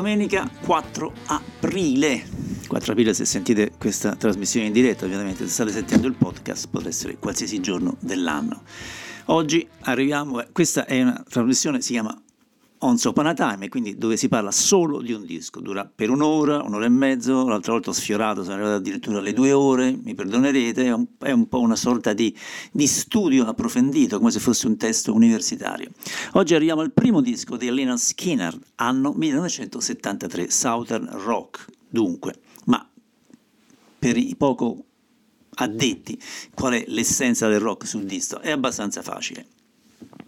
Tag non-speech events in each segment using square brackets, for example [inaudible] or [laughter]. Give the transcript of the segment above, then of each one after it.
domenica 4 aprile. 4 aprile se sentite questa trasmissione in diretta, ovviamente se state sentendo il podcast potrà essere qualsiasi giorno dell'anno. Oggi arriviamo, questa è una trasmissione, si chiama Once Upon a Time, quindi dove si parla solo di un disco, dura per un'ora, un'ora e mezzo, l'altra volta ho sfiorato, sono arrivato addirittura alle due ore, mi perdonerete, è un, è un po' una sorta di, di, studio approfondito, come se fosse un testo universitario. Oggi arriviamo al primo disco di Lena Skinner, anno 1973, Southern Rock, dunque, ma per i poco addetti qual è l'essenza del rock sul disco? È abbastanza facile.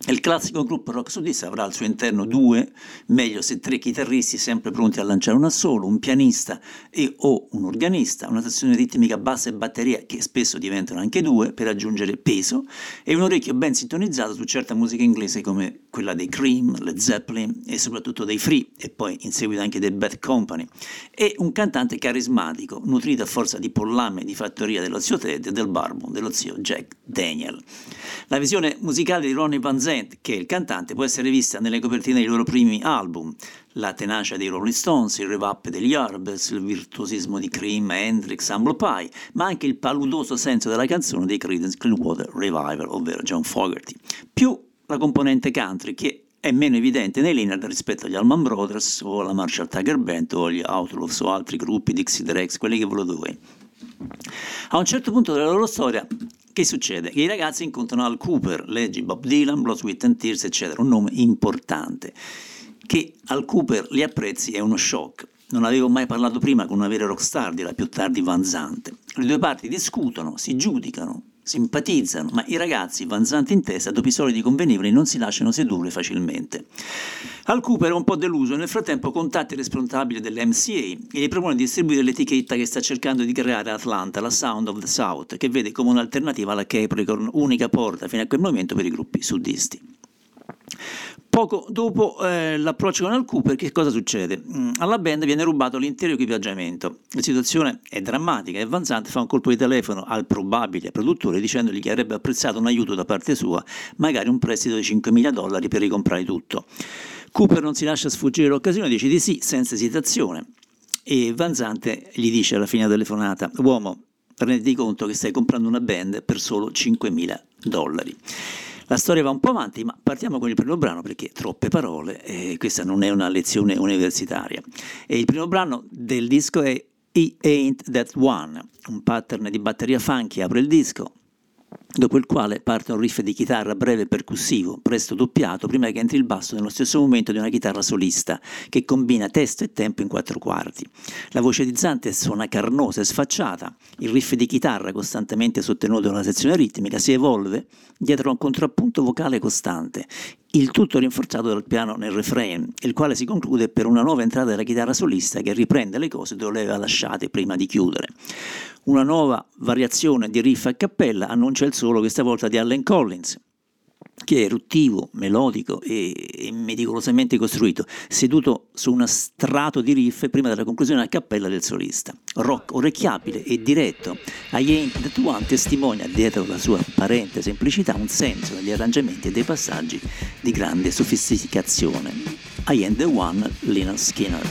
Il classico gruppo rock sudista avrà al suo interno due, meglio se tre chitarristi sempre pronti a lanciare un assolo, un pianista e o un organista, una sezione ritmica bassa e batteria che spesso diventano anche due per aggiungere peso e un orecchio ben sintonizzato su certa musica inglese come quella dei Cream, Led Zeppelin e soprattutto dei Free e poi in seguito anche dei Bad Company. E un cantante carismatico nutrito a forza di pollame di fattoria dello zio Ted e del barbo dello zio Jack Daniel. La visione musicale di Ronnie Van Zandt che è il cantante, può essere vista nelle copertine dei loro primi album, la tenacia dei Rolling Stones, il rev-up degli Yardbirds, il virtuosismo di Cream, Hendrix, Humble Pie, ma anche il paludoso senso della canzone dei Creedence Clearwater Revival, ovvero John Fogerty, più la componente country che è meno evidente nei Leonard rispetto agli Allman Brothers o alla Marshall Tiger Band o agli Outlaws o altri gruppi, Dixie Drex, quelli che volete voi. A un certo punto della loro storia che succede? Che i ragazzi incontrano Al Cooper, leggi Bob Dylan, Blood, Sweat and Tears, eccetera, un nome importante. Che Al Cooper li apprezzi è uno shock. Non avevo mai parlato prima con una vera rockstar, dirà più tardi Van Zante. Le due parti discutono, si giudicano, simpatizzano, ma i ragazzi, vanzanti in testa, dopo i soliti convenevoli, non si lasciano sedurre facilmente. Al Cooper è un po' deluso, nel frattempo contatti il dell'MCA e gli propone di distribuire l'etichetta che sta cercando di creare Atlanta, la Sound of the South, che vede come un'alternativa alla Capricorn, unica porta fino a quel momento per i gruppi sudisti. Poco dopo eh, l'approccio con Al Cooper, che cosa succede? Mm, alla band viene rubato l'intero equipaggiamento. La situazione è drammatica e Van Zandt fa un colpo di telefono al probabile produttore dicendogli che avrebbe apprezzato un aiuto da parte sua, magari un prestito di 5.000 dollari per ricomprare tutto. Cooper non si lascia sfuggire l'occasione, dice di sì senza esitazione e Van Zandt gli dice alla fine della telefonata, uomo, renditi conto che stai comprando una band per solo 5.000 dollari. La storia va un po' avanti, ma partiamo con il primo brano perché troppe parole e questa non è una lezione universitaria. E il primo brano del disco è He Ain't That One, un pattern di batteria funky apre il disco, dopo il quale parte un riff di chitarra breve e percussivo, presto doppiato, prima che entri il basso nello stesso momento di una chitarra solista, che combina testo e tempo in quattro quarti. La voce di Zante suona carnosa e sfacciata, il riff di chitarra, costantemente sostenuto da una sezione ritmica, si evolve dietro a un contrappunto vocale costante, il tutto rinforzato dal piano nel refrain, il quale si conclude per una nuova entrata della chitarra solista che riprende le cose dove le aveva lasciate prima di chiudere. Una nuova variazione di riff a cappella annuncia il solo questa volta di Allen Collins, che è eruttivo, melodico e, meticolosamente costruito, seduto su uno strato di riff prima della conclusione a cappella del solista. Rock orecchiabile e diretto, Ain't That One testimonia dietro la sua apparente semplicità un senso degli arrangiamenti e dei passaggi di grande sofisticazione. Ain't The One, Lena Skinner.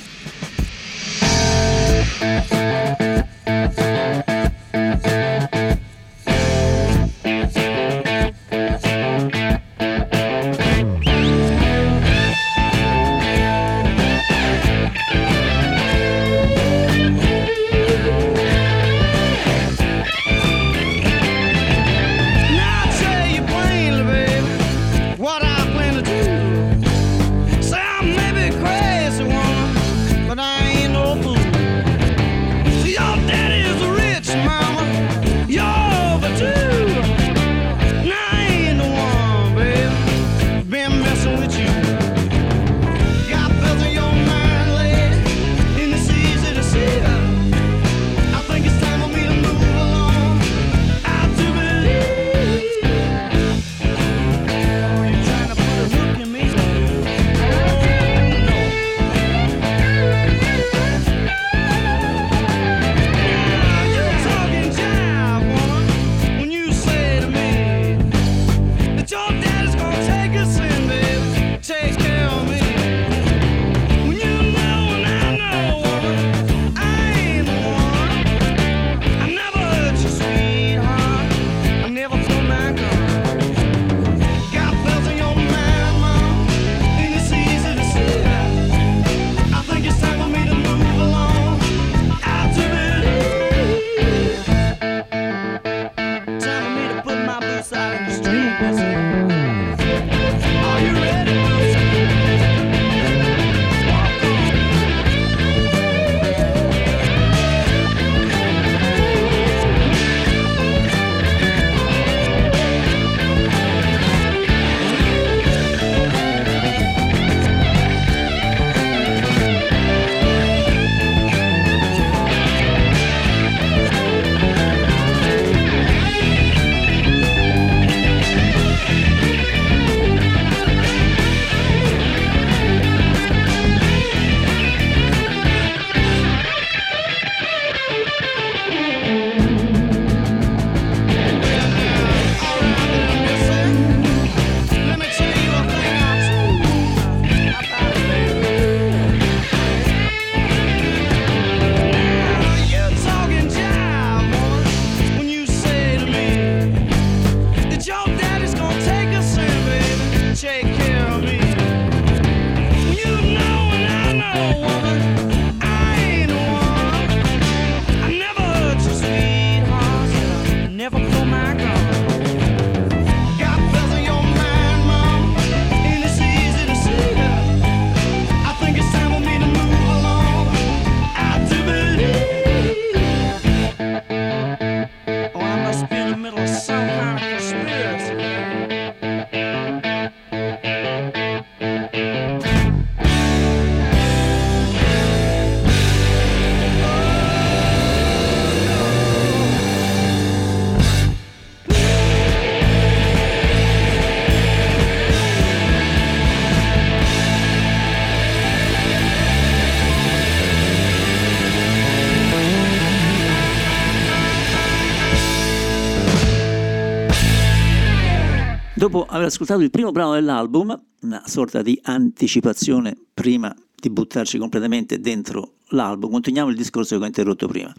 Aver ascoltato il primo brano dell'album, una sorta di anticipazione prima di buttarci completamente dentro l'album, continuiamo il discorso che ho interrotto prima.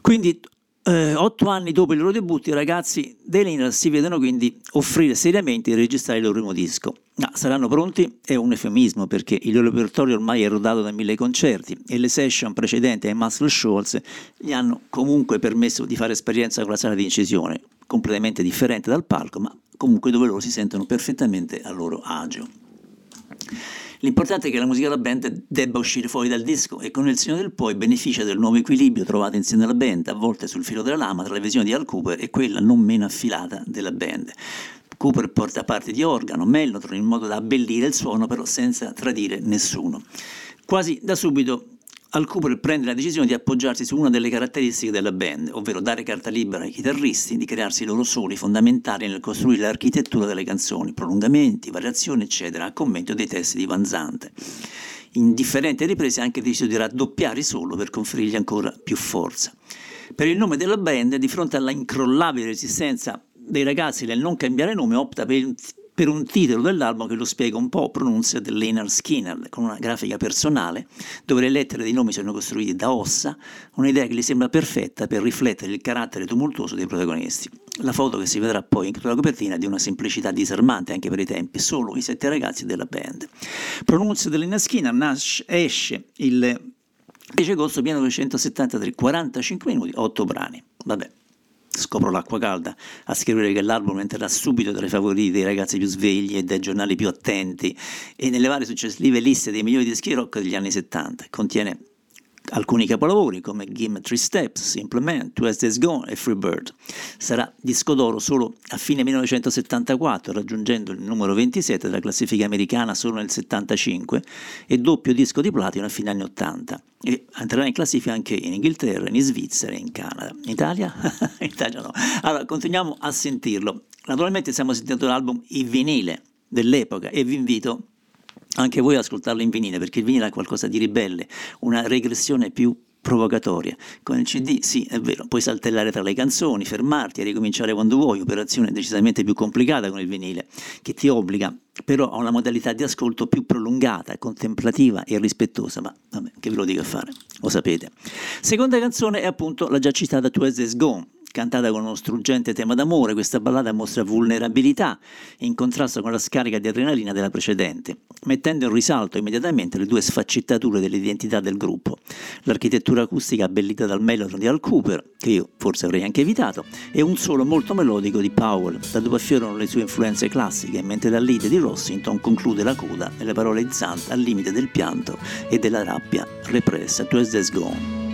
Quindi eh, otto anni dopo il loro debutto, i ragazzi dei Linear si vedono quindi offrire seriamente di registrare il loro primo disco. Ma saranno pronti? È un eufemismo perché il loro repertorio ormai è rodato da mille concerti e le session precedenti ai Muscle Shoals gli hanno comunque permesso di fare esperienza con la sala di incisione, completamente differente dal palco, ma comunque dove loro si sentono perfettamente a loro agio. L'importante è che la musica della band debba uscire fuori dal disco e con il segno del poi beneficia del nuovo equilibrio trovato insieme alla band, a volte sul filo della lama tra le visioni di Al Cooper e quella non meno affilata della band. Cooper porta parti di organo, mellotron in modo da abbellire il suono però senza tradire nessuno. Quasi da subito al Cooper prende la decisione di appoggiarsi su una delle caratteristiche della band, ovvero dare carta libera ai chitarristi di crearsi i loro soli fondamentali nel costruire l'architettura delle canzoni, prolungamenti, variazioni, eccetera, a commento dei testi di Van Zante. In differenti riprese ha anche deciso di raddoppiare solo per conferirgli ancora più forza. Per il nome della band, di fronte alla incrollabile resistenza dei ragazzi nel non cambiare nome, opta per per un titolo dell'album che lo spiega un po', pronuncia del Leonard Skinner, con una grafica personale, dove le lettere dei nomi sono costruite da ossa, un'idea che gli sembra perfetta per riflettere il carattere tumultuoso dei protagonisti. La foto che si vedrà poi in tutta la copertina è di una semplicità disarmante anche per i tempi, solo i sette ragazzi della band. Pronuncia del Leonard Skinner nasce, esce il 10 agosto 1973, 45 minuti, 8 brani. Vabbè, scopro l'acqua calda a scrivere che l'album entrerà subito tra i favoriti dei ragazzi più svegli e dai giornali più attenti e nelle varie successive liste dei migliori dischi rock degli anni 70. Contiene alcuni capolavori come Game Three Steps, Simplement, Two Days Gone e Free Bird. Sarà disco d'oro solo a fine 1974, raggiungendo il numero 27 della classifica americana solo nel 75 e doppio disco di platino a fine anni 80. E entrerà in classifica anche in Inghilterra, in Svizzera e in Canada. In Italia? [laughs] in Italia no. Allora, continuiamo a sentirlo. Naturalmente stiamo sentendo l'album in vinile dell'epoca e vi invito anche voi ascoltarlo in vinile, perché il vinile ha qualcosa di ribelle, una regressione più provocatoria. Con il CD, sì, è vero, puoi saltellare tra le canzoni, fermarti e ricominciare quando vuoi, operazione decisamente più complicata con il vinile, che ti obbliga però a una modalità di ascolto più prolungata, contemplativa e rispettosa, ma vabbè, che ve lo dico a fare, lo sapete. Seconda canzone è appunto la già citata As Gone, cantata con uno struggente tema d'amore, questa ballata mostra vulnerabilità in contrasto con la scarica di adrenalina della precedente, mettendo in risalto immediatamente le due sfaccettature dell'identità del gruppo. L'architettura acustica abbellita dal mellotron di Al Cooper, che io forse avrei anche evitato, e un solo molto melodico di Powell, da dove affiorano le sue influenze classiche, mentre dal lead di Rossington conclude la coda nelle parole Zant al limite del pianto e della rabbia repressa. Tuesday's Gone.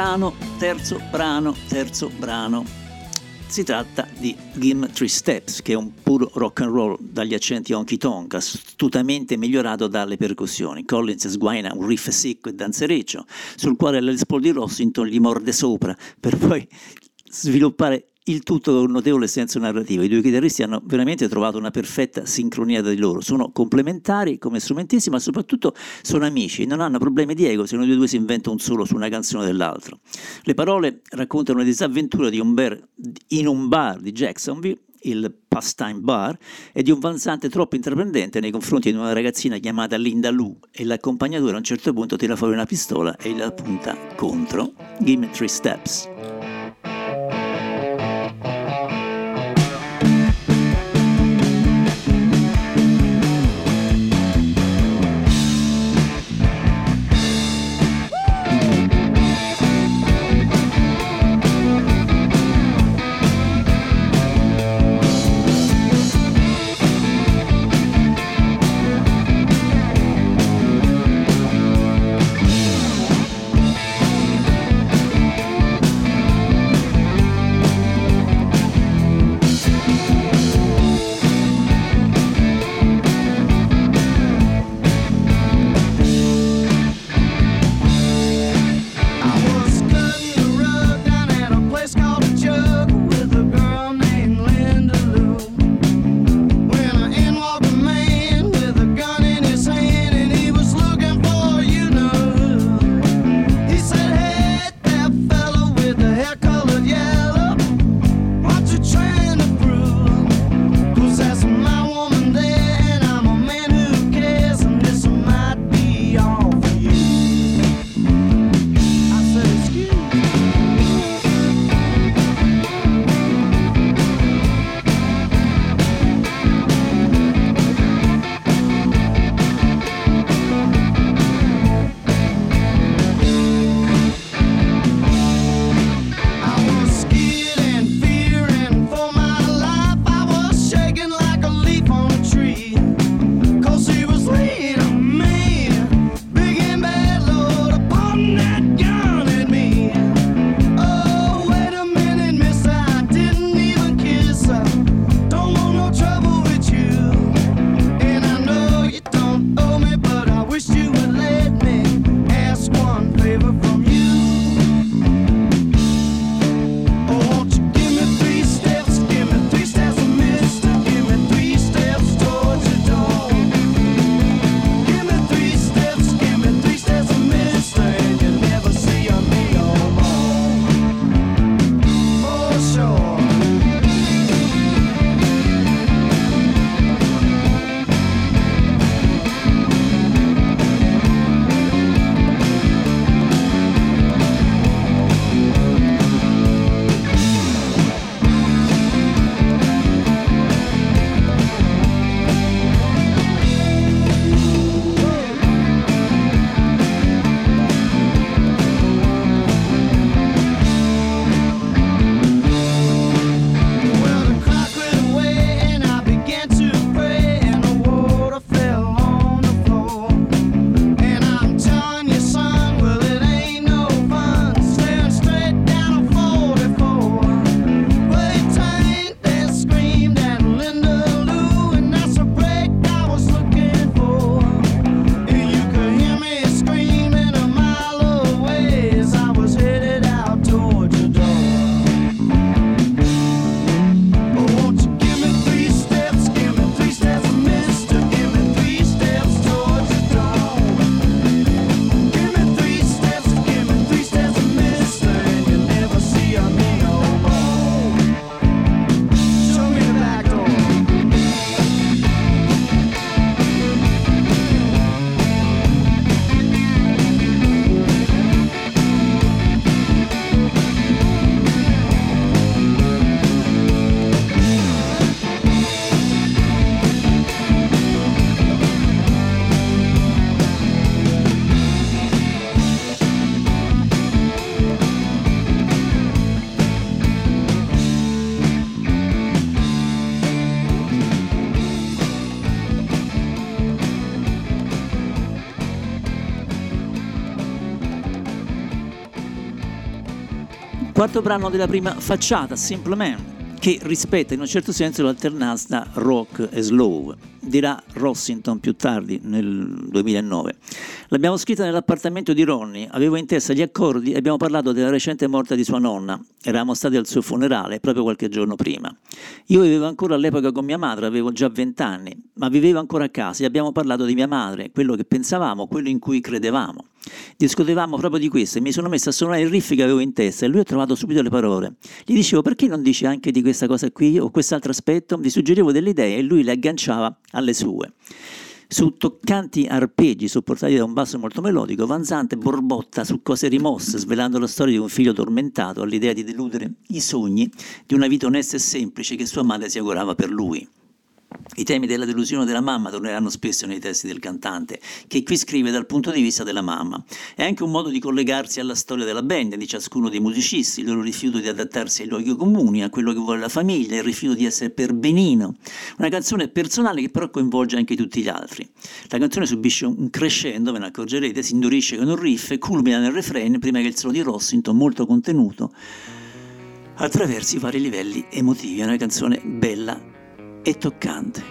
Brano, terzo brano, terzo brano. Si tratta di Game Three Steps, che è un puro rock and roll dagli accenti honky tonk, astutamente migliorato dalle percussioni. Collins sguaina un riff secco e danzereccio, sul quale Les Paul di Rossington gli morde sopra, per poi sviluppare il tutto con un notevole senso narrativo. I due chitarristi hanno veramente trovato una perfetta sincronia tra di loro, sono complementari come strumentisti, ma soprattutto sono amici, non hanno problemi di ego se uno dei due si inventa un solo su una canzone dell'altro. Le parole raccontano la disavventura di un bar, in un bar di Jacksonville il Pastime Bar e di un vanzante troppo intraprendente nei confronti di una ragazzina chiamata Linda Lou e l'accompagnatore a un certo punto tira fuori una pistola e la punta contro. Give me three steps. Quarto brano della prima facciata, Simple Man che rispetta in un certo senso l'alternanza rock e slow. Dirà Rossington più tardi, nel 2009. L'abbiamo scritta nell'appartamento di Ronnie, avevo in testa gli accordi e abbiamo parlato della recente morte di sua nonna. Eravamo stati al suo funerale proprio qualche giorno prima. Io vivevo ancora all'epoca con mia madre, avevo già vent'anni, ma vivevo ancora a casa e abbiamo parlato di mia madre, quello che pensavamo, quello in cui credevamo. Discutevamo proprio di questo e mi sono messo a suonare il riff che avevo in testa e lui ha trovato subito le parole. Gli dicevo perché non dici anche di questa cosa qui o quest'altro aspetto? Gli suggerivo delle idee e lui le agganciava alle sue. Su toccanti arpeggi supportati da un basso molto melodico, Vanzante borbotta su cose rimosse, svelando la storia di un figlio tormentato all'idea di deludere i sogni di una vita onesta e semplice che sua madre si augurava per lui. I temi della delusione della mamma torneranno spesso nei testi del cantante, che qui scrive dal punto di vista della mamma. È anche un modo di collegarsi alla storia della band, di ciascuno dei musicisti, il loro rifiuto di adattarsi ai luoghi comuni, a quello che vuole la famiglia, il rifiuto di essere per benino. Una canzone personale che però coinvolge anche tutti gli altri. La canzone subisce un crescendo, ve ne accorgerete, si indurisce con un riff e culmina nel refrain prima che il solo di Rossington, molto contenuto, attraverso i vari livelli emotivi. È una canzone bella e toccante.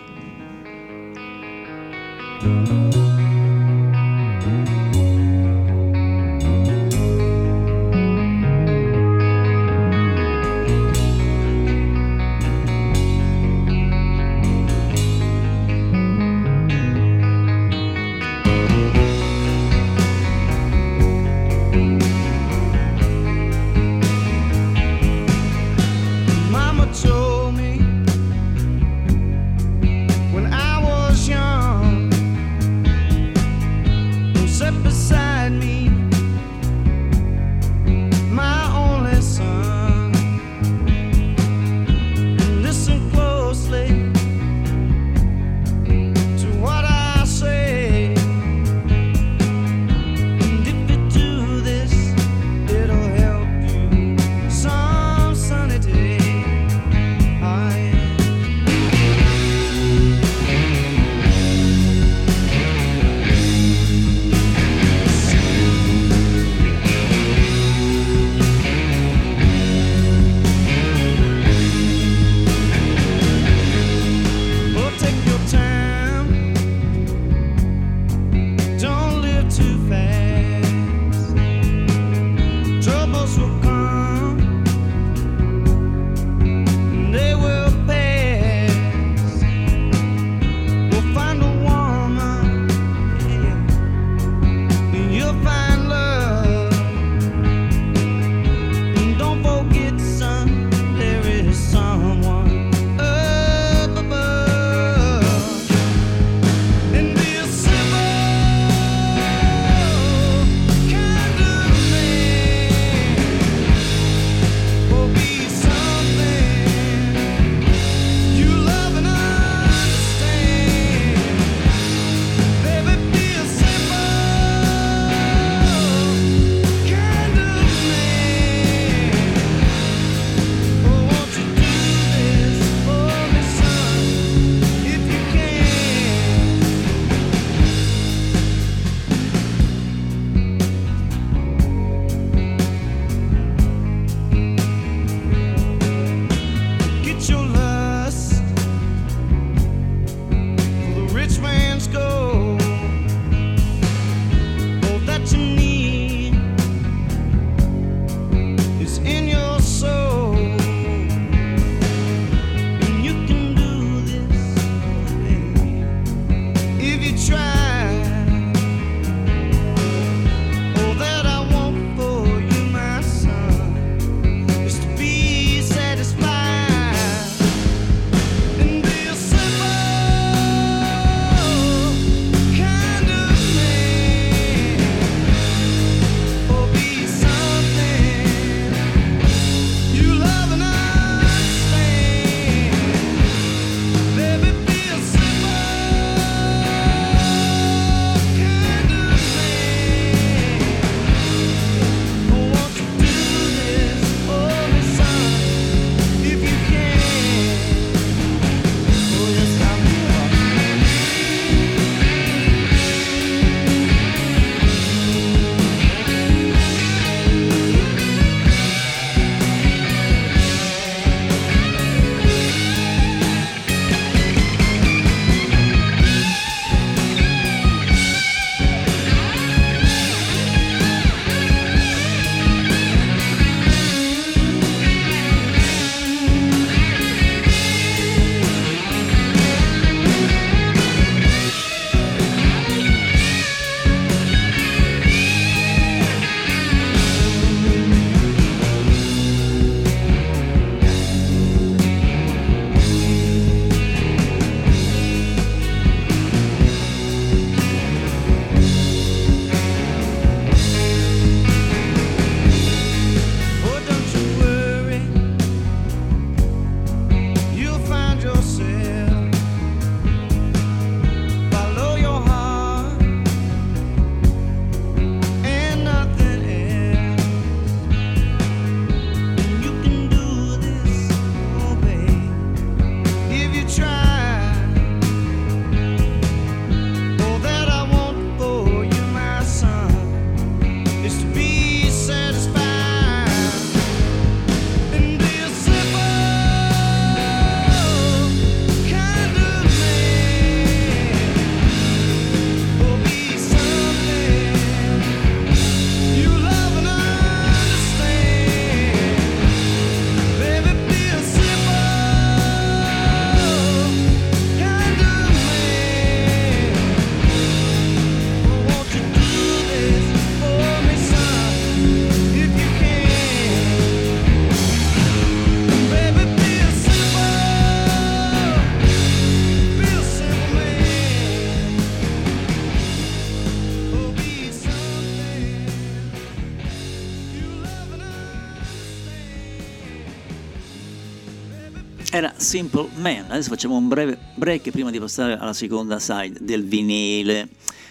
Simple Man. Adesso facciamo un breve break prima di passare alla seconda side del vinile.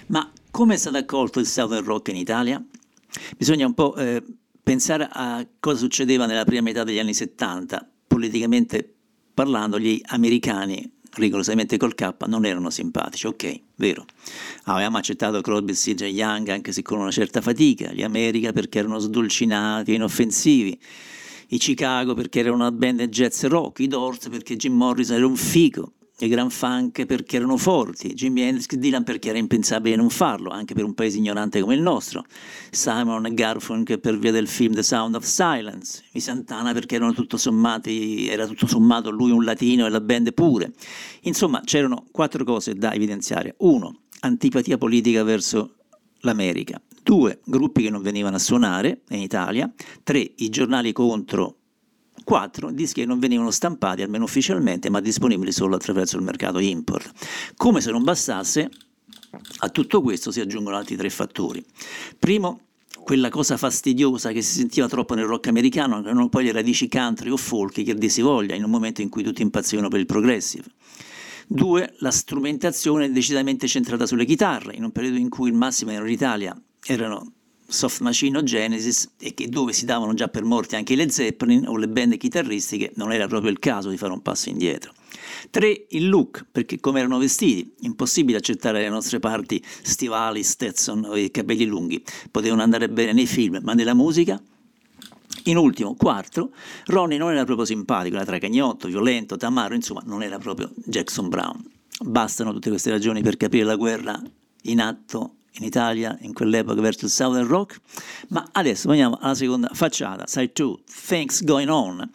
Ma come è stato accolto il Southern Rock in Italia? Bisogna un po' eh, pensare a cosa succedeva nella prima metà degli anni 70. Politicamente parlando, gli americani rigorosamente col K non erano simpatici, ok, vero. Avevamo accettato Crosby, C.J. Young anche se con una certa fatica, gli America perché erano sdolcinati, inoffensivi i Chicago perché erano una band jazz rock, i Doors perché Jim Morrison era un figo, i Grand Funk perché erano forti, Jimmy Hendrix Dylan perché era impensabile non farlo, anche per un paese ignorante come il nostro, Simon Garfunkel per via del film The Sound of Silence, i Santana perché erano tutto sommati, era tutto sommato lui un latino e la band pure. Insomma, c'erano quattro cose da evidenziare. Uno, antipatia politica verso l'America due gruppi che non venivano a suonare in Italia, tre i giornali contro, quattro dischi che non venivano stampati almeno ufficialmente ma disponibili solo attraverso il mercato import. Come se non bastasse, a tutto questo si aggiungono altri tre fattori. Primo, quella cosa fastidiosa che si sentiva troppo nel rock americano, erano poi le radici country o folk che dir si voglia, in un momento in cui tutti impazzivano per il progressive. Due, la strumentazione decisamente centrata sulle chitarre, in un periodo in cui il massimo era in Italia erano Soft Machine o Genesis e che dove si davano già per morti anche le Zeppelin o le band chitarristiche non era proprio il caso di fare un passo indietro. 3. Il look, perché come erano vestiti, impossibile accettare le nostre parti stivali, Stetson i capelli lunghi, potevano andare bene nei film, ma nella musica? In ultimo, quarto, Ronnie non era proprio simpatico, era tracagnotto, violento, tamaro, insomma non era proprio Jackson Brown. Bastano tutte queste ragioni per capire la guerra in atto in Italia in quell'epoca verso il Southern Rock, ma adesso veniamo alla seconda facciata, Side 2, Things Going On.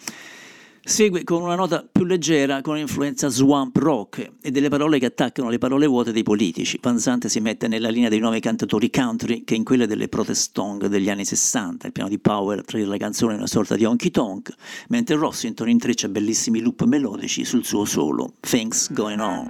Segue con una nota più leggera con influenza swamp rock e delle parole che attaccano le parole vuote dei politici. Panzante si mette nella linea dei nuovi cantatori country che in quelle delle protestong degli anni 60. Il piano di Power tra la canzone è una sorta di honky tonk, mentre Rossington intreccia bellissimi loop melodici sul suo solo, Things Going On.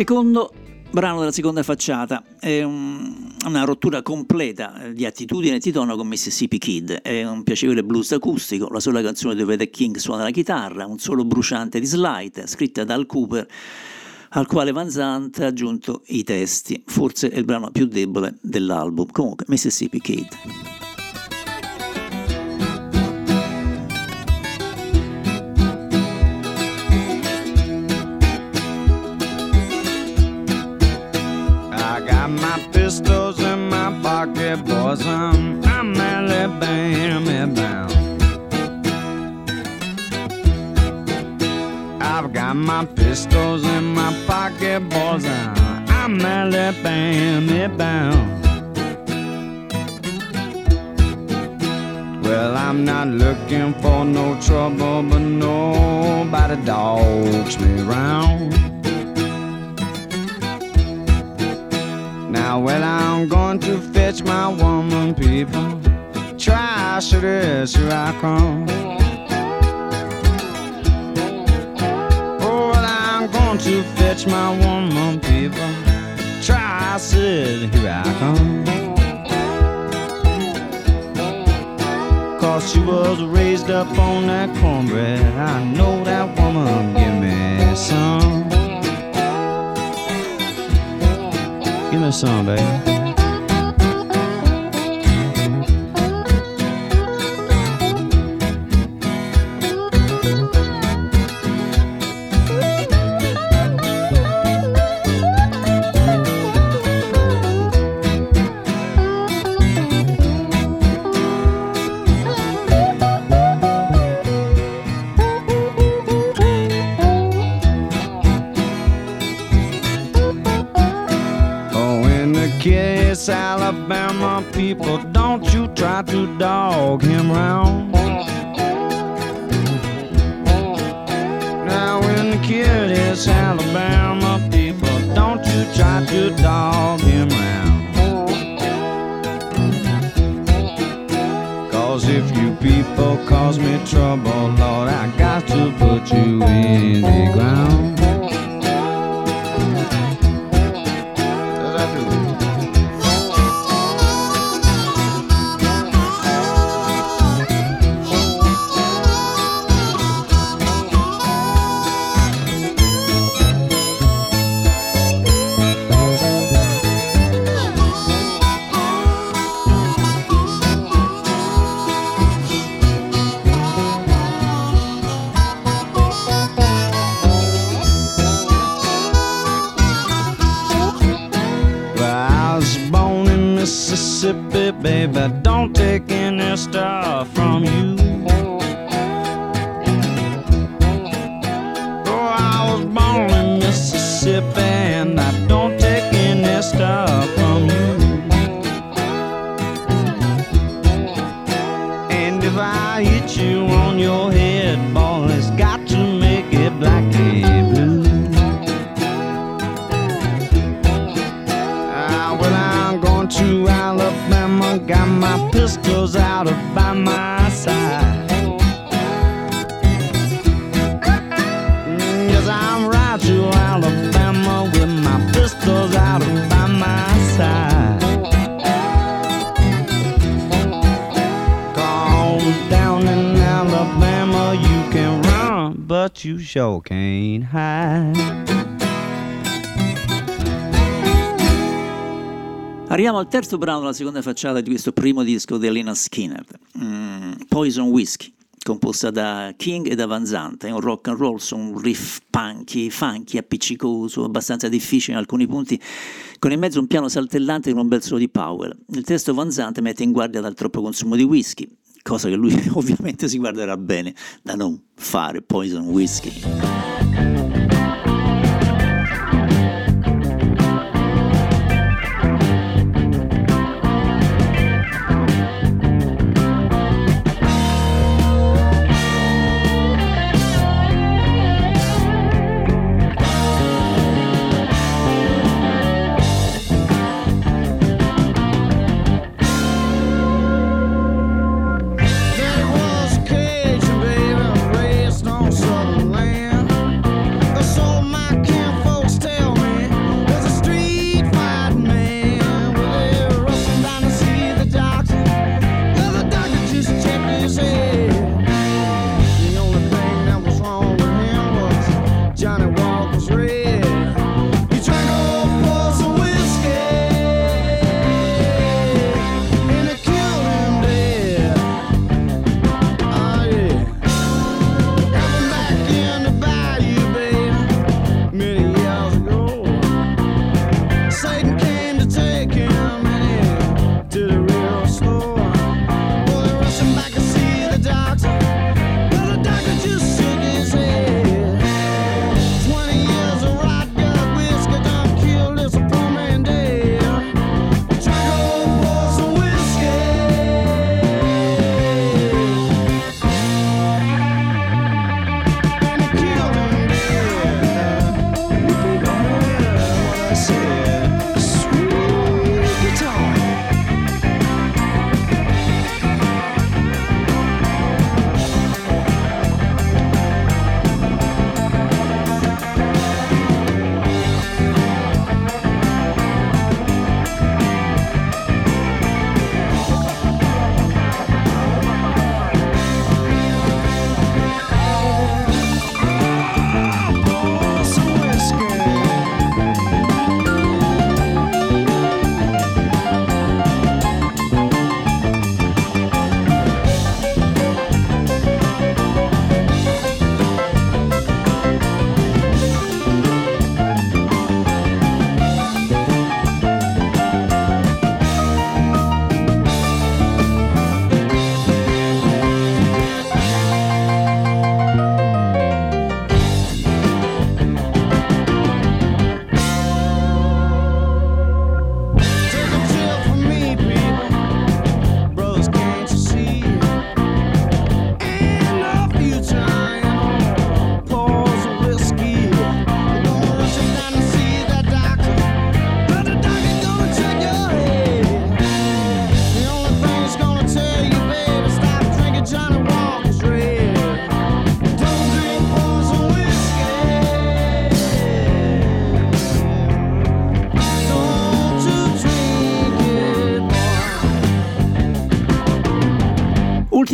Secondo brano della seconda facciata, è un, una rottura completa di attitudine e di tono con Mississippi Kid, è un piacevole blues acustico, la sola canzone dove The King suona la chitarra, un solo bruciante di slide, scritta da Al Cooper, al quale Van Zandt ha aggiunto i testi, forse è il brano più debole dell'album, comunque Mississippi Kid. Boys. I'm, I'm Alabama bound. I've got my pistols in my pocket, boys. I'm, I'm Alabama bound. Well, I'm not looking for no trouble, but nobody dogs me around. Now, well, I'm going to fetch my woman, people. Try, it, here I come. Oh, well, I'm going to fetch my woman, people. Try, said, here I come. Cause she was raised up on that cornbread. I know that woman give me some. Give me Alabama people, don't you try to dog him round. Now, when the kid is Alabama people, don't you try to dog him round. Cause if you people cause me trouble, Lord, I got to put you in the ground. Mississippi, babe. Don't take any stuff from you. Sure can't hide. Arriviamo al terzo brano della seconda facciata di questo primo disco di Lena Skinner, mm, Poison Whiskey, composta da King e da Van Zandt. È un rock and roll su un riff punky, funky, appiccicoso, abbastanza difficile in alcuni punti, con in mezzo un piano saltellante con un bel solo di Powell. Il testo Van Zandt mette in guardia dal troppo consumo di whisky, cosa che lui [laughs] ovviamente si guarderà bene da non fare Poison Whiskey.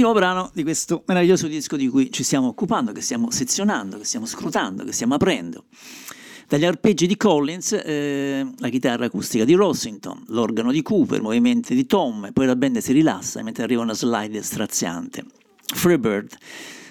Ultimo brano di questo meraviglioso disco di cui ci stiamo occupando, che stiamo sezionando, che stiamo scrutando, che stiamo aprendo. Dagli arpeggi di Collins, eh, la chitarra acustica di Rossington, l'organo di Cooper, movimenti di Tom, e poi la band si rilassa mentre arriva una slide straziante. Freebird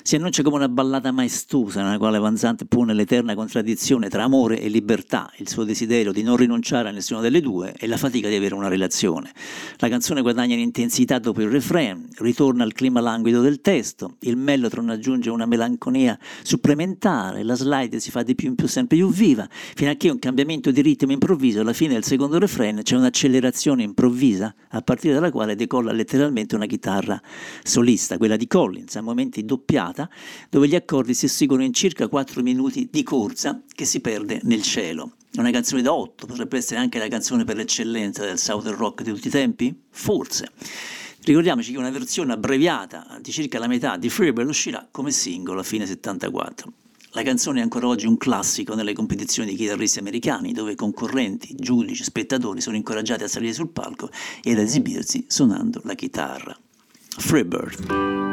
si annuncia come una ballata maestosa nella quale Van Zandt pone l'eterna contraddizione tra amore e libertà, il suo desiderio di non rinunciare a nessuna delle due e la fatica di avere una relazione. La canzone guadagna in intensità dopo il refrain, ritorna al clima languido del testo, il mellotron aggiunge una melanconia supplementare, la slide si fa di più in più sempre più viva, fino a che un cambiamento di ritmo improvviso alla fine del secondo refrain c'è un'accelerazione improvvisa, a partire dalla quale decolla letteralmente una chitarra solista, quella di Collins, a momenti doppiata serata dove gli accordi si seguono in circa 4 minuti di corsa che si perde nel cielo. Una canzone da 8 potrebbe essere anche la canzone per eccellenza del Southern Rock di tutti i tempi? Forse. Ricordiamoci che una versione abbreviata di circa la metà di Freebird uscirà come singolo a fine 74. La canzone è ancora oggi un classico nelle competizioni di chitarristi americani, dove concorrenti, giudici, spettatori sono incoraggiati a salire sul palco e ad esibirsi suonando la chitarra. Freebird.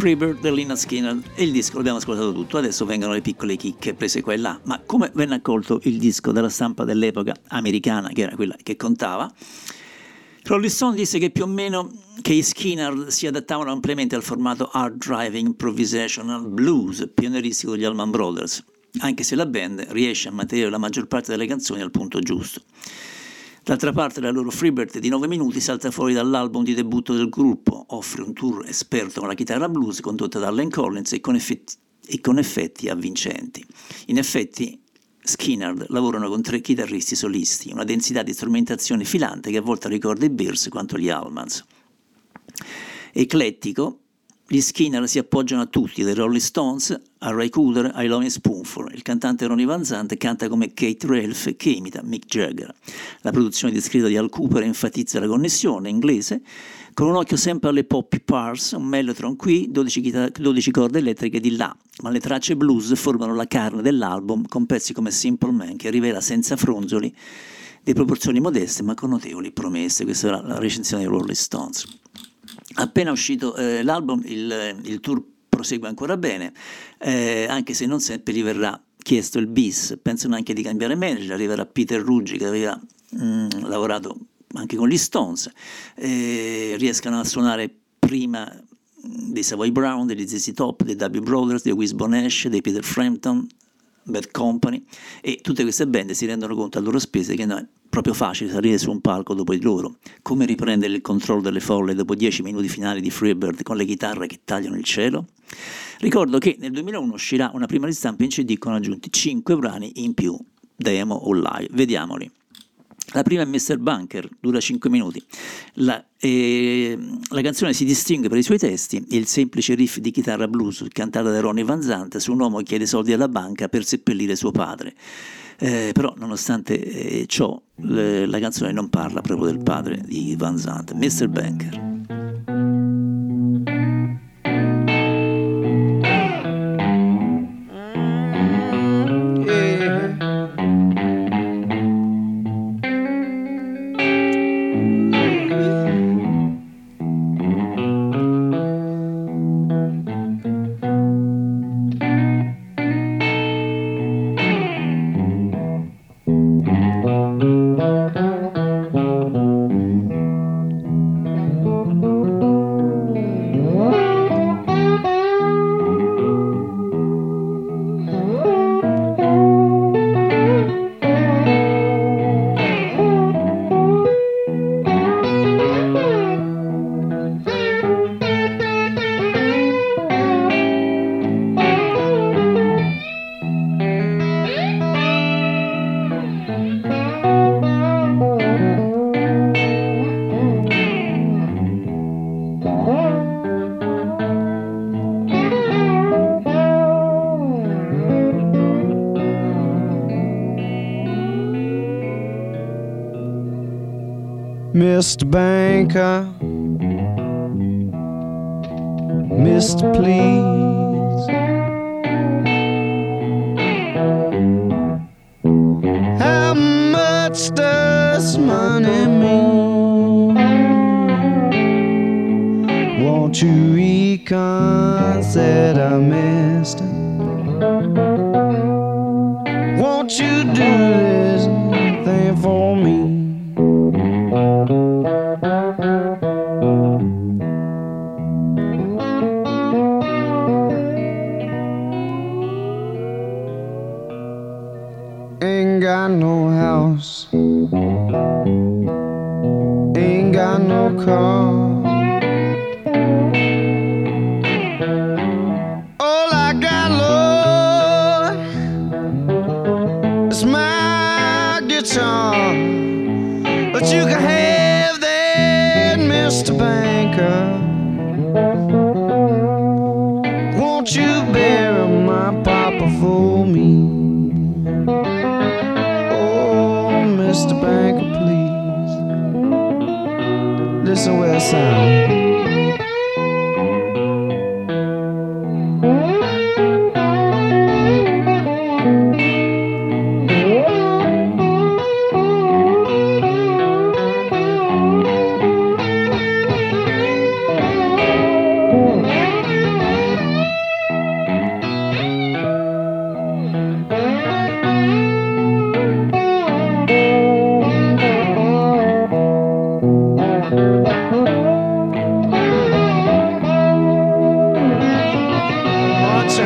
Freebird dell'Ina Skinner e il disco l'abbiamo ascoltato tutto, adesso vengono le piccole chicche prese qua e là, ma come venne accolto il disco dalla stampa dell'epoca americana, che era quella che contava? Rolling Stone disse che più o meno che i Skinner si adattavano ampiamente al formato hard driving improvisational blues pionieristico degli Allman Brothers, anche se la band riesce a mantenere la maggior parte delle canzoni al punto giusto. D'altra parte la loro Freebird di 9 minuti salta fuori dall'album di debutto del gruppo, offre un tour esperto con la chitarra blues condotta da Allen Collins e con effetti, e con effetti avvincenti. In effetti Skinner lavorano con tre chitarristi solisti, una densità di strumentazione filante che a volte ricorda i Bears quanto gli Allmans. Eclettico, gli Skinner si appoggiano a tutti, dai Rolling Stones a Ray Cooder ai Loving Spoonful. Il cantante Ronnie Van Zant canta come Kate Ralph che imita Mick Jagger. La produzione descritta di Al Cooper enfatizza la connessione inglese con un occhio sempre alle poppy parts, un mellotron qui, 12, chitar- 12 corde elettriche di là, ma le tracce blues formano la carne dell'album con pezzi come Simple Man che rivela senza fronzoli di proporzioni modeste ma con notevoli promesse. Questa era la recensione dei Rolling Stones. Appena uscito eh, l'album, il, il tour prosegue ancora bene, eh, anche se non sempre gli verrà chiesto il bis. Pensano anche di cambiare manager, arriverà Peter Ruggi che aveva mm, lavorato anche con gli Stones, eh, riescano a suonare prima mm, dei Savoy Brown, degli ZZ Top, dei W Brothers, dei Wisbon Ash, dei Peter Frampton, Bad Company e tutte queste band si rendono conto a loro spese che non è proprio facile salire su un palco dopo di loro. Come riprendere il controllo delle folle dopo 10 minuti finali di Freebird con le chitarre che tagliano il cielo? Ricordo che nel 2001 uscirà una prima ristampa in CD con aggiunti 5 brani in più, demo o live. Vediamoli. La prima è Mr. Bunker, dura 5 minuti. La, eh, la canzone si distingue per i suoi testi, il semplice riff di chitarra blues cantata da Ronnie Van Zant su un uomo che chiede soldi alla banca per seppellire suo padre. Eh, però, nonostante eh, ciò, le- la canzone non parla proprio del padre di Van Zant, Mr. Bunker. Mr.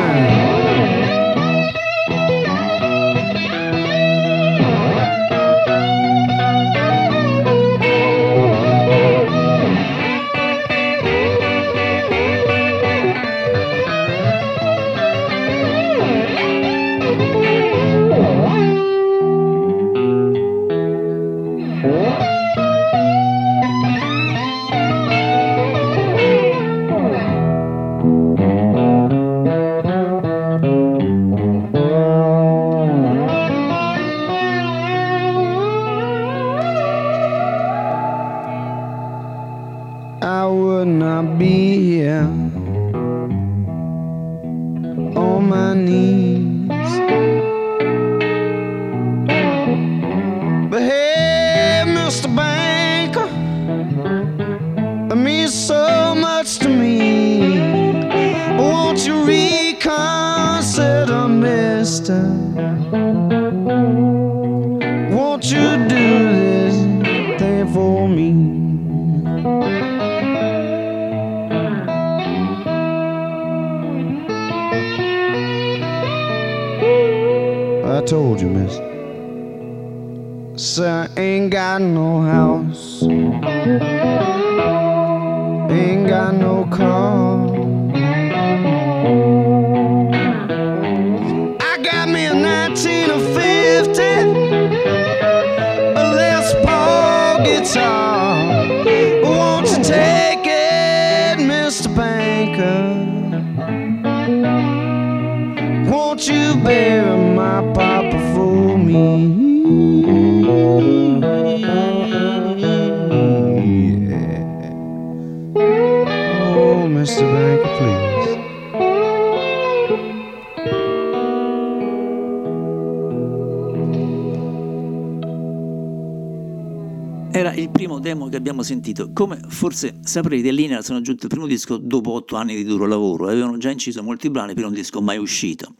Yeah. Forse saprete, Linear sono giunti al primo disco dopo otto anni di duro lavoro. Avevano già inciso molti brani per un disco mai uscito.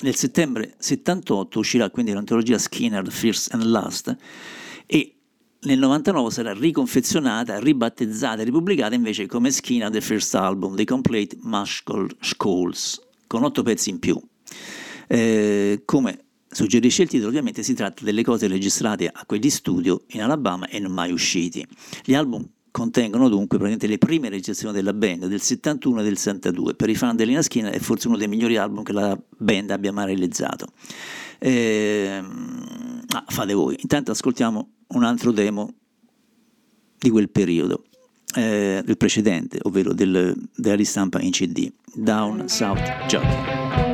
Nel settembre 78 uscirà quindi l'antologia Skinner First and Last e nel 99 sarà riconfezionata, ribattezzata e ripubblicata invece come Skinner The First Album, The Complete Muscle Skulls, con otto pezzi in più. Eh, come suggerisce il titolo, ovviamente si tratta delle cose registrate a quegli studio in Alabama e non mai usciti. Gli album contengono dunque le prime registrazioni della band del 71 e del 72. Per i fan dell'Ina Skinner è forse uno dei migliori album che la band abbia mai realizzato. Eh, ah, fate voi. Intanto ascoltiamo un altro demo di quel periodo, eh, del precedente, ovvero del, della ristampa in CD, Down South Jockey.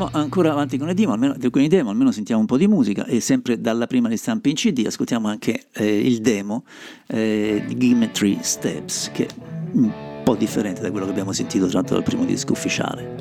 Andiamo ancora avanti con demo, almeno, con i demo, almeno sentiamo un po' di musica e sempre dalla prima di stampa in CD ascoltiamo anche eh, il demo eh, di Give Me Three Steps che è un po' differente da quello che abbiamo sentito tratto dal primo disco ufficiale.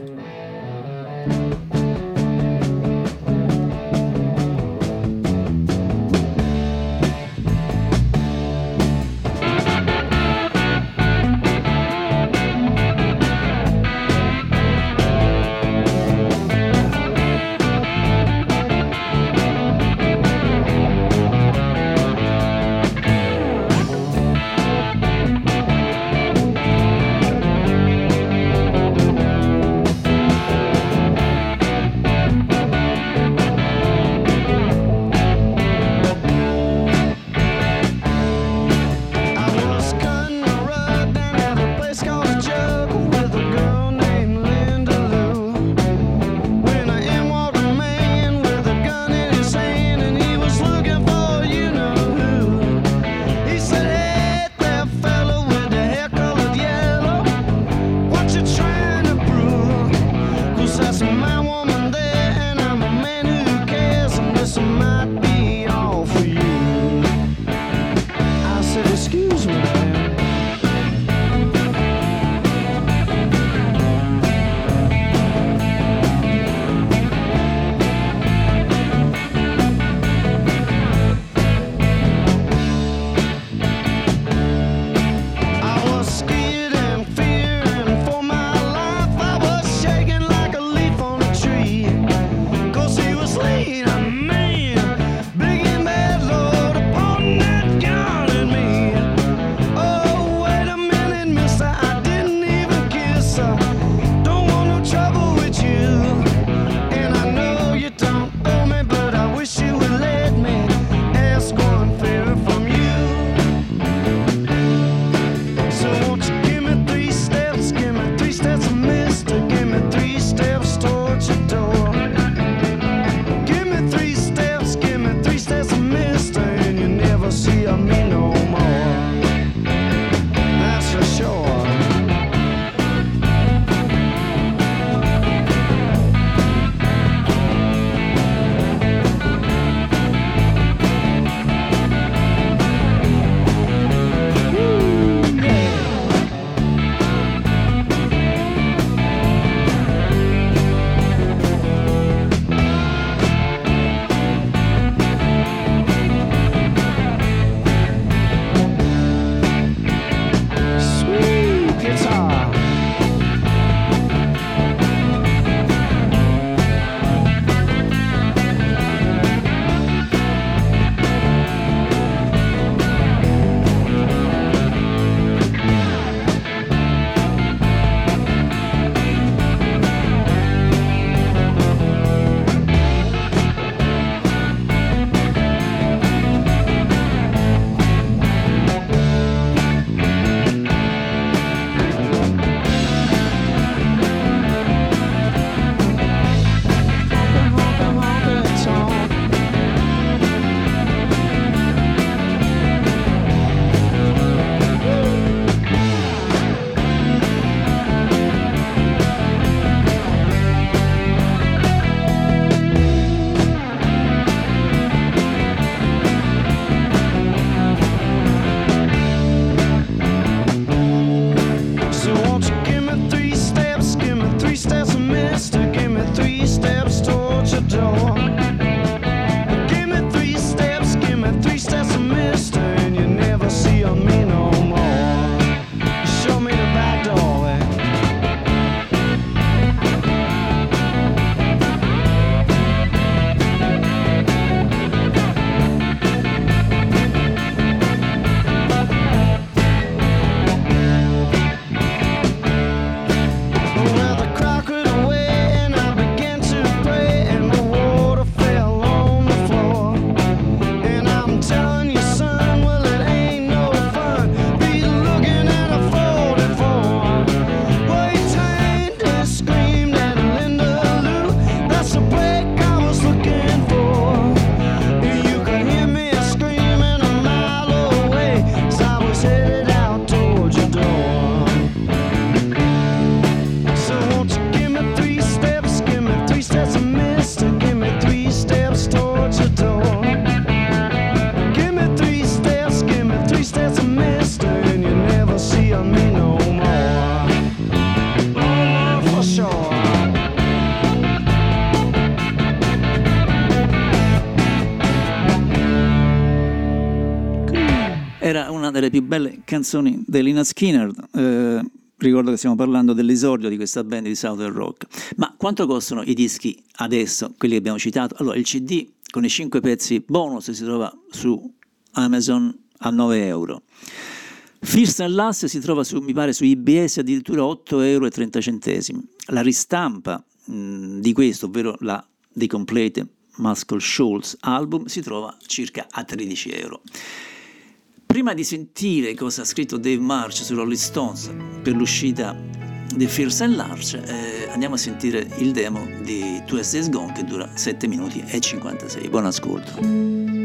Delle più belle canzoni di Lina Skinner. Eh, ricordo che stiamo parlando dell'esordio di questa band di Southern Rock. Ma quanto costano i dischi adesso, quelli che abbiamo citato? Allora, il CD con i 5 pezzi bonus si trova su Amazon a 9 euro. First and Last si trova su, mi pare, su IBS addirittura 8,30 euro. La ristampa mh, di questo, ovvero la The Complete Muscle Shoals album, si trova circa a 13 euro. Prima di sentire cosa ha scritto Dave March su Rolling Stones per l'uscita di First and Large, eh, andiamo a sentire il demo di Two Days Gone che dura 7 minuti e 56. Buon ascolto.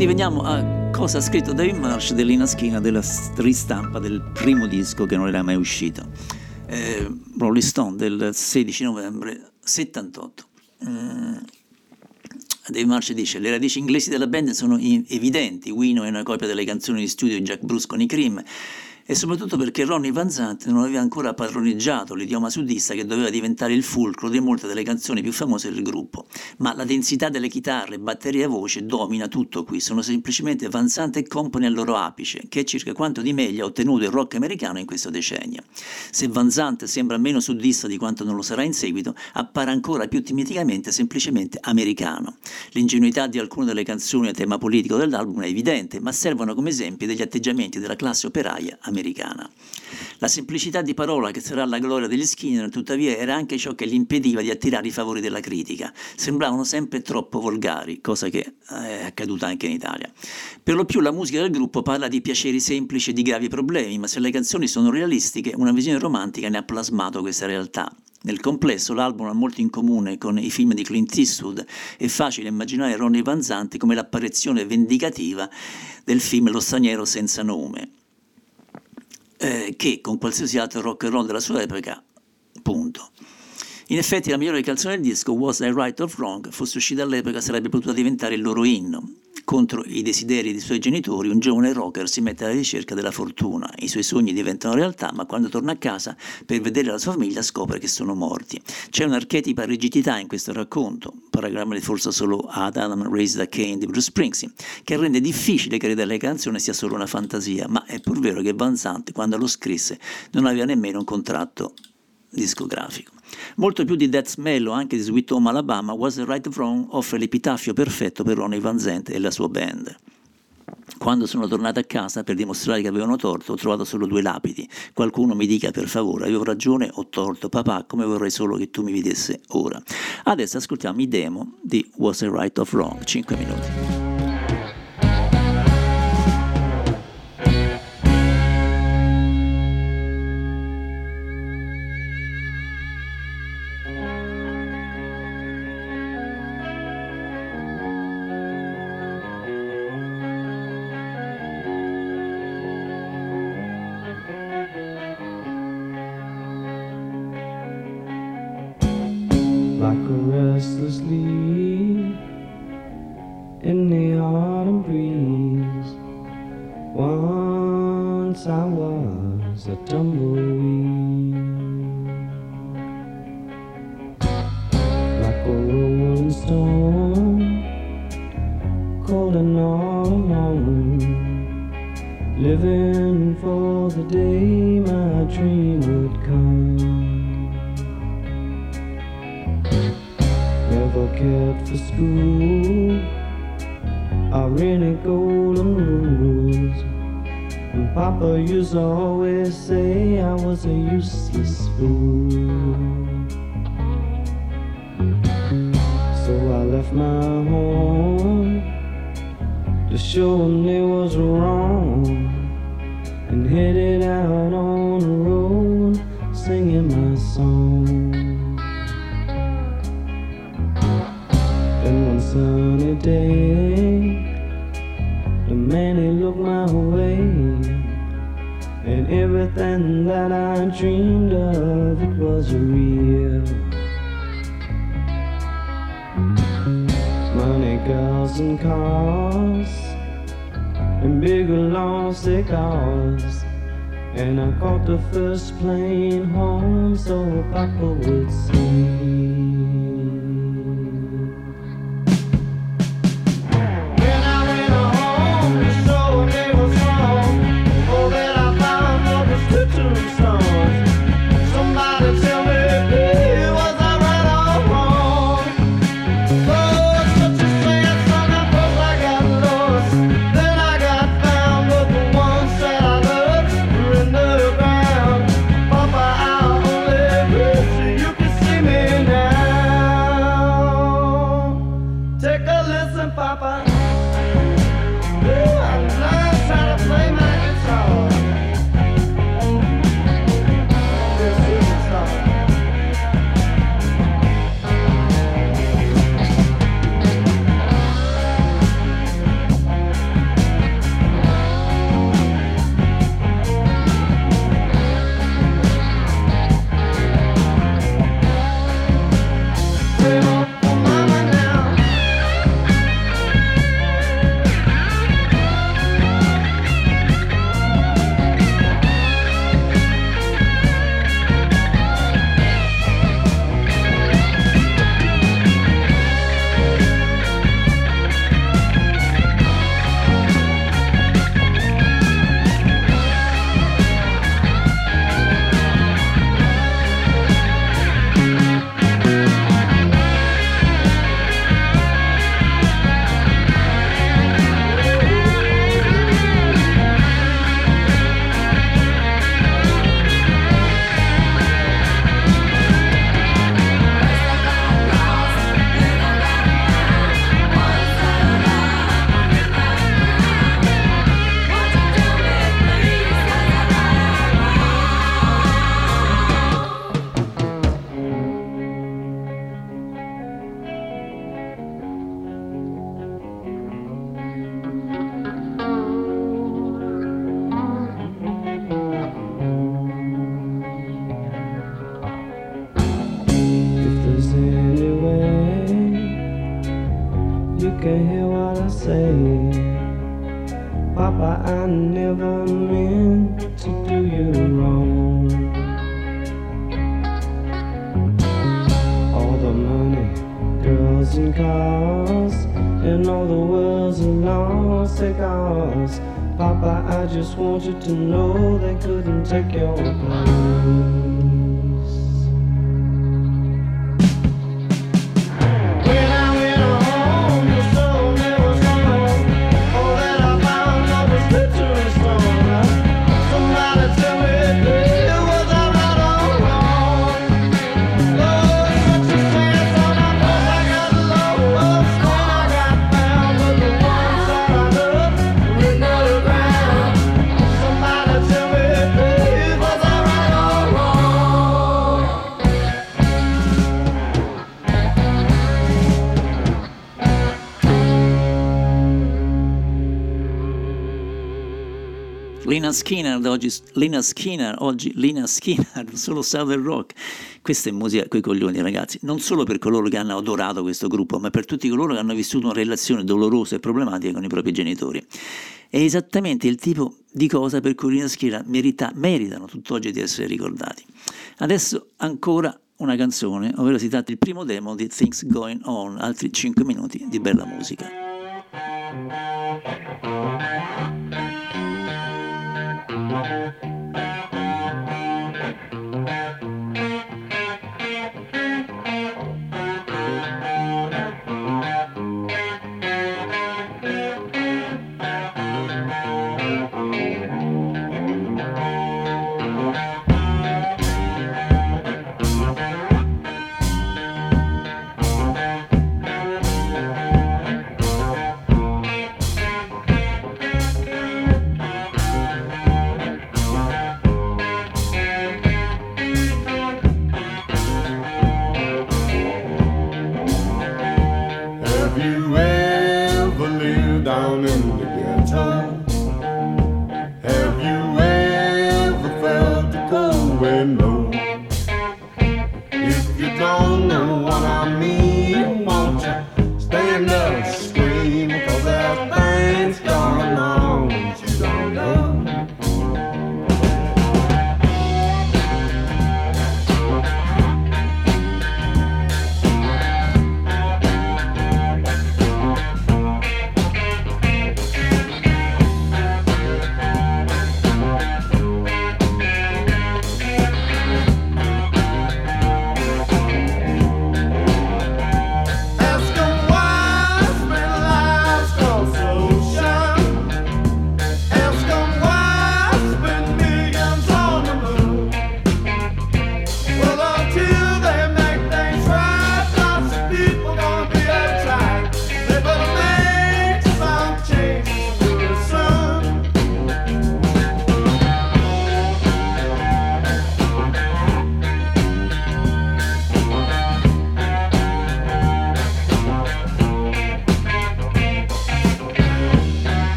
Quindi veniamo a cosa ha scritto David Marsh dell'Ina Schina della ristampa del primo disco che non era mai uscito. Eh, Rolling Stone del 16 novembre 78. Mm, Dave Marsh dice le radici inglesi della band sono evidenti, Wino è una copia delle canzoni di studio di Jack Bruce con i Cream e soprattutto perché Ronnie Van Zant non aveva ancora padroneggiato l'idioma sudista che doveva diventare il fulcro di molte delle canzoni più famose del gruppo. Ma la densità delle chitarre, batteria e voce domina tutto qui, sono semplicemente Van e Company al loro apice, che è circa quanto di meglio ha ottenuto il rock americano in questo decennio. Se Van Zant sembra meno sudista di quanto non lo sarà in seguito, appare ancora più timidamente semplicemente americano. L'ingenuità di alcune delle canzoni a tema politico dell'album è evidente, ma servono come esempi degli atteggiamenti della classe operaia americana. La semplicità di parola che sarà la gloria degli Skinner, tuttavia, era anche ciò che gli impediva di attirare i favori della critica. Sembravano sempre troppo volgari, cosa che è accaduta anche in Italia. Per lo più la musica del gruppo parla di piaceri semplici e di gravi problemi, ma se le canzoni sono realistiche, una visione romantica ne ha plasmato questa realtà. Nel complesso l'album ha molto in comune con i film di Clint Eastwood, è facile immaginare Ronnie Van Zant come l'apparizione vendicativa del film Lo straniero senza nome, eh, che con qualsiasi altro rock and roll della sua epoca, punto. In effetti la migliore canzone del disco, Was I Right or Wrong, fosse uscita all'epoca sarebbe potuta diventare il loro inno. Contro i desideri dei suoi genitori, un giovane rocker si mette alla ricerca della fortuna. I suoi sogni diventano realtà, ma quando torna a casa per vedere la sua famiglia scopre che sono morti. C'è un'archetipa rigidità in questo racconto, paragonabile forse solo ad Adam Raised a Cain di Bruce Springsteen, che rende difficile credere che la canzone sia solo una fantasia, ma è pur vero che Van Zandt, quando lo scrisse, non aveva nemmeno un contratto discografico. Molto più di Death Smell o anche di Sweet Home Alabama, Was the Right Wrong offre l'epitafio perfetto per Ronnie Van Zant e la sua band. Quando sono tornato a casa per dimostrare che avevano torto, ho trovato solo due lapidi. Qualcuno mi dica per favore, avevo ragione o torto, papà, come vorrei solo che tu mi vedesse ora. Adesso ascoltiamo i demo di Was I Right or Wrong, 5 minuti. First plane home so Papa would see. Lina Skinner, oggi Lina Skinner, oggi Lina Skinner, [laughs] solo Southern Rock. Questa è musica coi coglioni, ragazzi. Non solo per coloro che hanno adorato questo gruppo, ma per tutti coloro che hanno vissuto una relazione dolorosa e problematica con i propri genitori. È esattamente il tipo di cosa per cui Lina Skinner merita, meritano tutt'oggi di essere ricordati. Adesso ancora una canzone, ovvero si tratta del primo demo di Things Going On, altri 5 minuti di bella musica.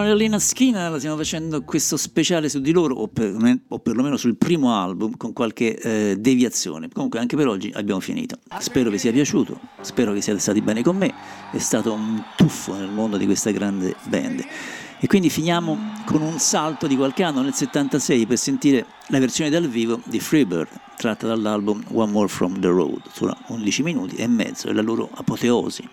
Erano Lina Skinner, stiamo facendo questo speciale su di loro, o, per- o perlomeno sul primo album, con qualche eh, deviazione. Comunque anche per oggi abbiamo finito. Spero vi sia piaciuto, spero che siate stati bene con me, è stato un tuffo nel mondo di questa grande band. E quindi finiamo con un salto di qualche anno, nel 76, per sentire la versione dal vivo di Freebird, tratta dall'album One More From The Road, solo 11 minuti e mezzo, è la loro apoteosi.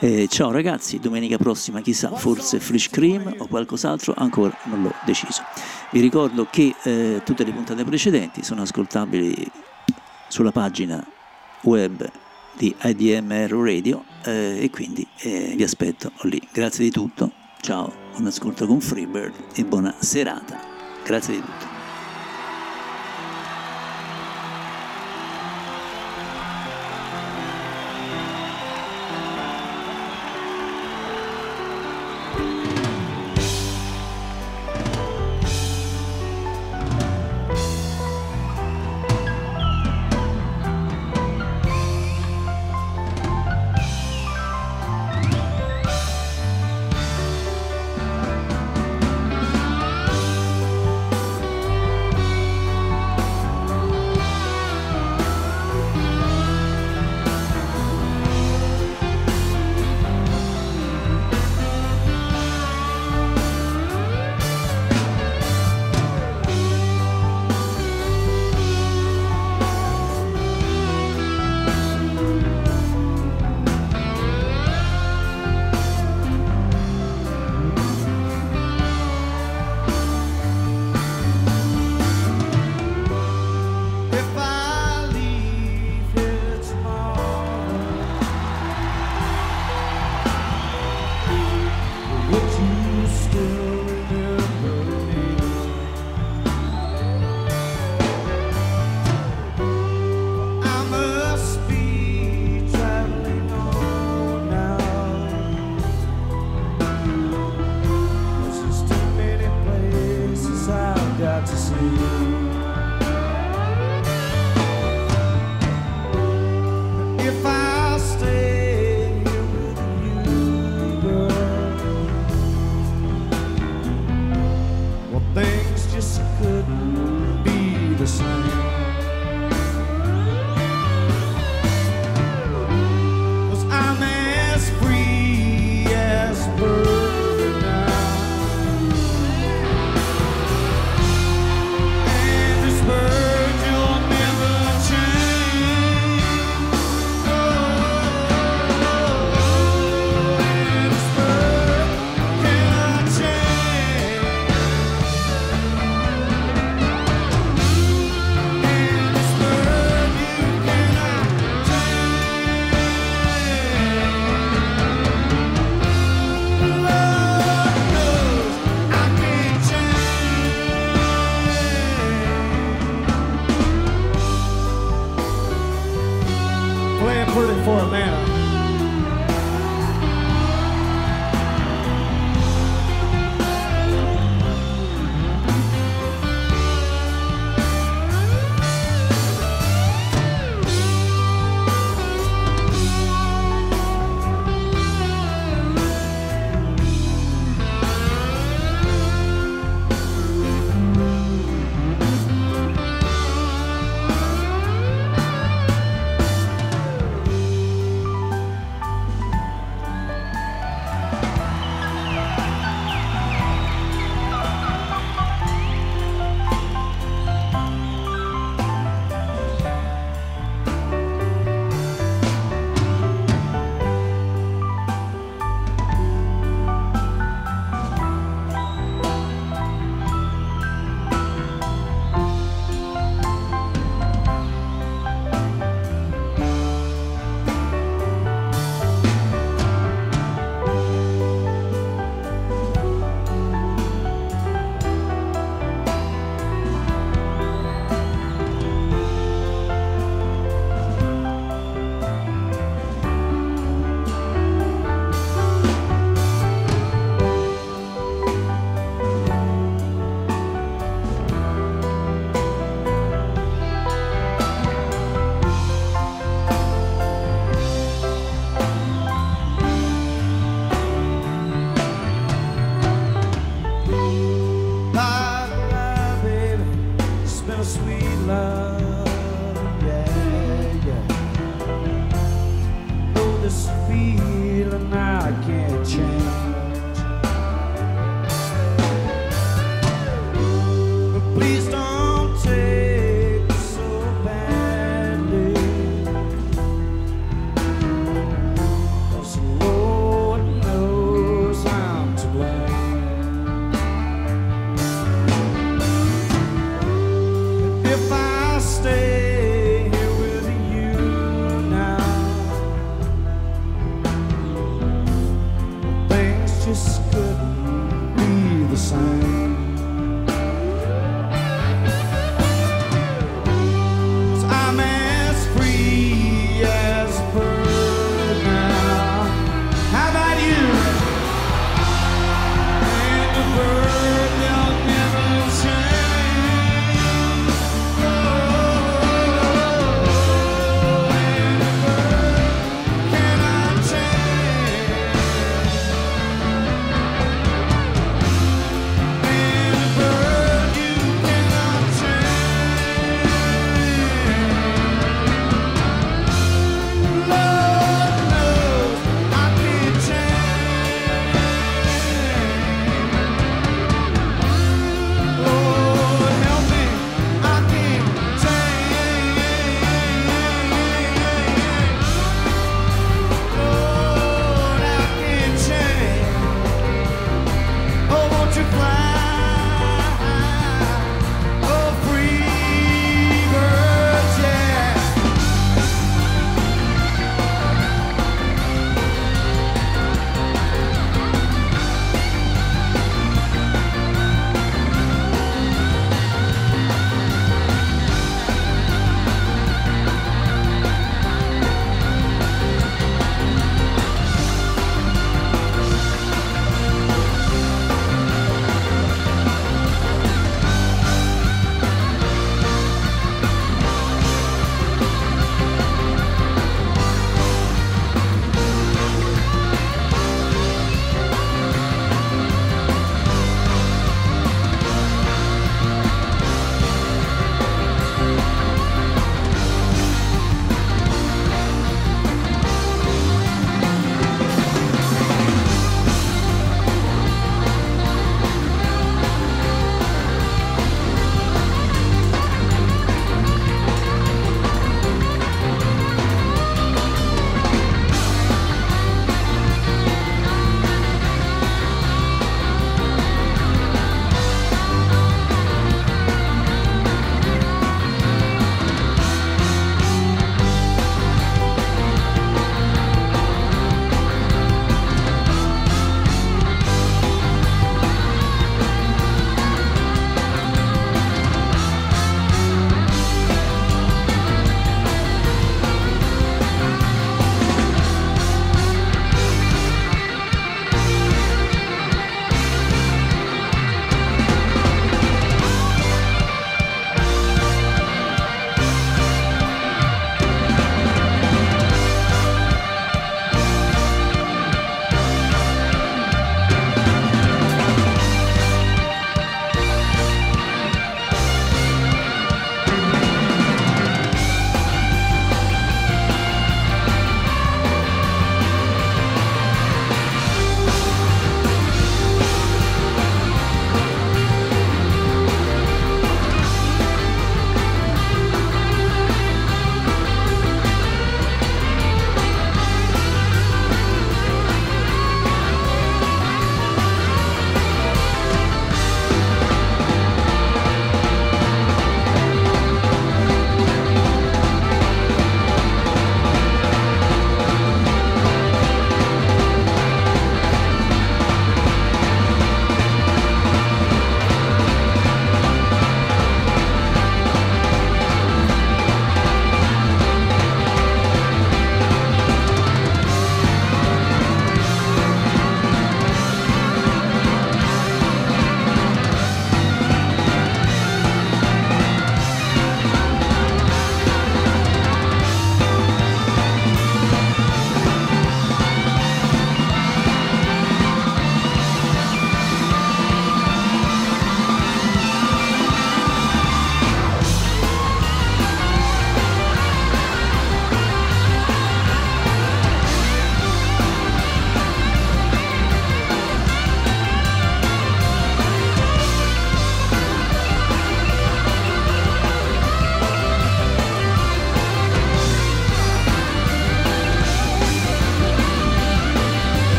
Eh, ciao ragazzi, domenica prossima chissà, forse Fresh Cream o qualcos'altro, ancora non l'ho deciso. Vi ricordo che eh, tutte le puntate precedenti sono ascoltabili sulla pagina web di IDMR Radio eh, e quindi eh, vi aspetto lì. Grazie di tutto, ciao, buon ascolto con Freebird e buona serata. Grazie di tutto.